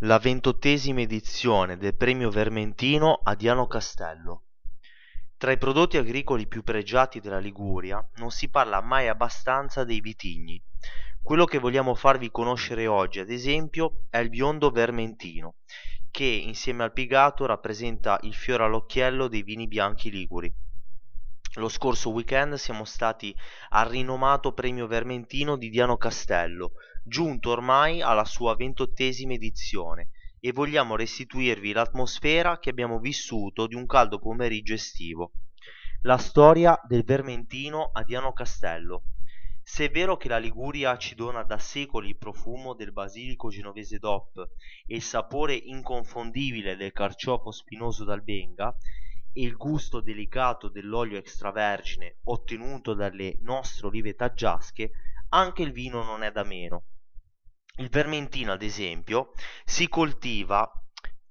la ventottesima edizione del Premio Vermentino a Diano Castello. Tra i prodotti agricoli più pregiati della Liguria non si parla mai abbastanza dei vitigni. Quello che vogliamo farvi conoscere oggi, ad esempio, è il biondo vermentino, che insieme al pigato rappresenta il fiore all'occhiello dei vini bianchi liguri. Lo scorso weekend siamo stati al rinomato Premio Vermentino di Diano Castello, giunto ormai alla sua ventottesima edizione e vogliamo restituirvi l'atmosfera che abbiamo vissuto di un caldo pomeriggio estivo. La storia del Vermentino a Diano Castello. Se è vero che la Liguria ci dona da secoli il profumo del basilico genovese DOP e il sapore inconfondibile del carciofo spinoso d'Albenga e il gusto delicato dell'olio extravergine ottenuto dalle nostre olive taggiasche, anche il vino non è da meno. Il vermentino, ad esempio, si coltiva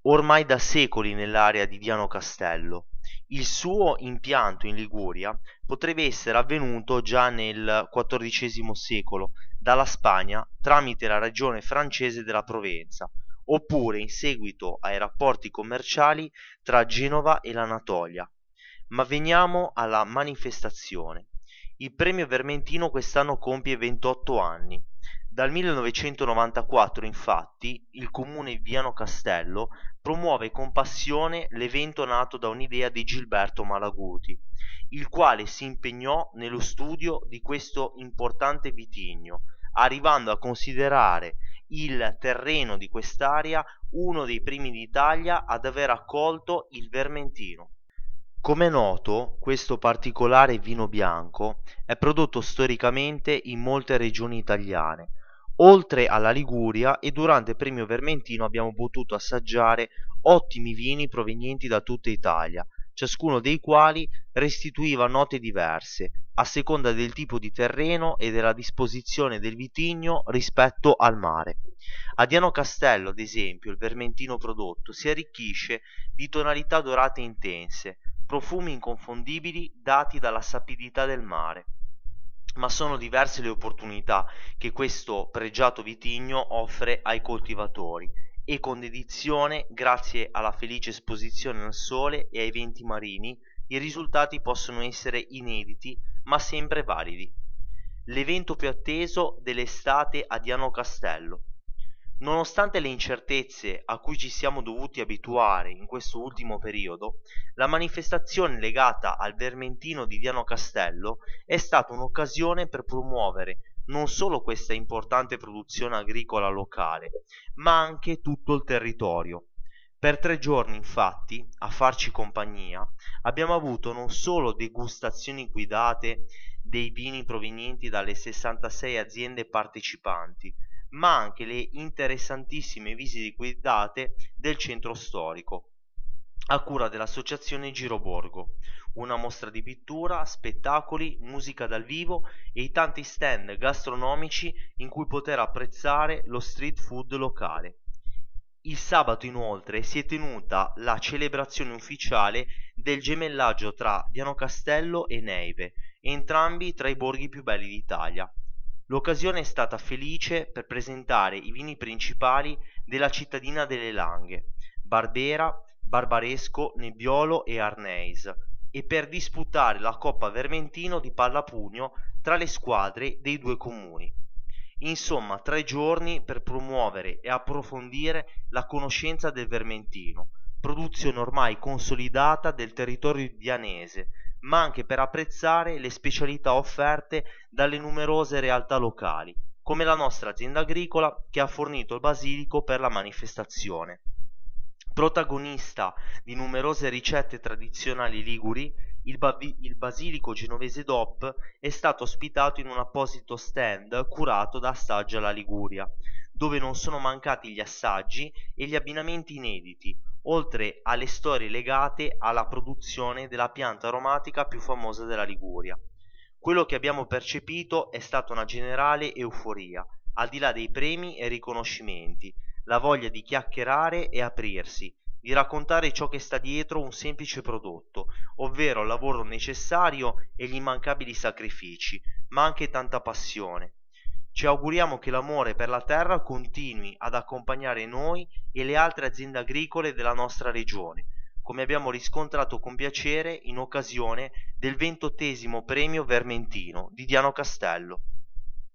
ormai da secoli nell'area di Diano Castello. Il suo impianto in Liguria potrebbe essere avvenuto già nel XIV secolo dalla Spagna tramite la regione francese della Provenza, oppure in seguito ai rapporti commerciali tra Genova e l'Anatolia. Ma veniamo alla manifestazione. Il premio Vermentino quest'anno compie 28 anni dal 1994 infatti il comune Viano Castello promuove con passione l'evento nato da un'idea di Gilberto Malaguti, il quale si impegnò nello studio di questo importante vitigno, arrivando a considerare il terreno di quest'area uno dei primi d'Italia ad aver accolto il vermentino. Come noto, questo particolare vino bianco è prodotto storicamente in molte regioni italiane, Oltre alla Liguria e durante il Premio Vermentino abbiamo potuto assaggiare ottimi vini provenienti da tutta Italia, ciascuno dei quali restituiva note diverse, a seconda del tipo di terreno e della disposizione del vitigno rispetto al mare. A Diano Castello, ad esempio, il vermentino prodotto si arricchisce di tonalità dorate intense, profumi inconfondibili dati dalla sapidità del mare ma sono diverse le opportunità che questo pregiato vitigno offre ai coltivatori e con dedizione, grazie alla felice esposizione al sole e ai venti marini, i risultati possono essere inediti ma sempre validi. L'evento più atteso dell'estate a Diano Castello. Nonostante le incertezze a cui ci siamo dovuti abituare in questo ultimo periodo, la manifestazione legata al Vermentino di Diano Castello è stata un'occasione per promuovere non solo questa importante produzione agricola locale, ma anche tutto il territorio. Per tre giorni, infatti, a farci compagnia, abbiamo avuto non solo degustazioni guidate dei vini provenienti dalle 66 aziende partecipanti, ma anche le interessantissime visite guidate del centro storico a cura dell'associazione Giroborgo, una mostra di pittura, spettacoli, musica dal vivo e i tanti stand gastronomici in cui poter apprezzare lo street food locale. Il sabato inoltre si è tenuta la celebrazione ufficiale del gemellaggio tra Diano Castello e Neive, entrambi tra i borghi più belli d'Italia. L'occasione è stata felice per presentare i vini principali della cittadina delle Langhe, Barbera, Barbaresco, Nebbiolo e Arneis, e per disputare la Coppa Vermentino di pallapugno tra le squadre dei due comuni. Insomma, tre giorni per promuovere e approfondire la conoscenza del Vermentino, produzione ormai consolidata del territorio dianese, ma anche per apprezzare le specialità offerte dalle numerose realtà locali, come la nostra azienda agricola che ha fornito il basilico per la manifestazione. Protagonista di numerose ricette tradizionali liguri, il, ba- il, basilico genovese DOP è stato ospitato in un apposito stand curato da Assaggia la Liguria, dove non sono mancati gli assaggi e gli abbinamenti inediti, oltre alle storie legate alla produzione della pianta aromatica più famosa della Liguria. Quello che abbiamo percepito è stata una generale euforia, al di là dei premi e riconoscimenti, la voglia di chiacchierare e aprirsi, di raccontare ciò che sta dietro un semplice prodotto, ovvero il lavoro necessario e gli immancabili sacrifici, ma anche tanta passione. Ci auguriamo che l'amore per la terra continui ad accompagnare noi e le altre aziende agricole della nostra regione, come abbiamo riscontrato con piacere in occasione del ventottesimo premio Vermentino di Diano Castello.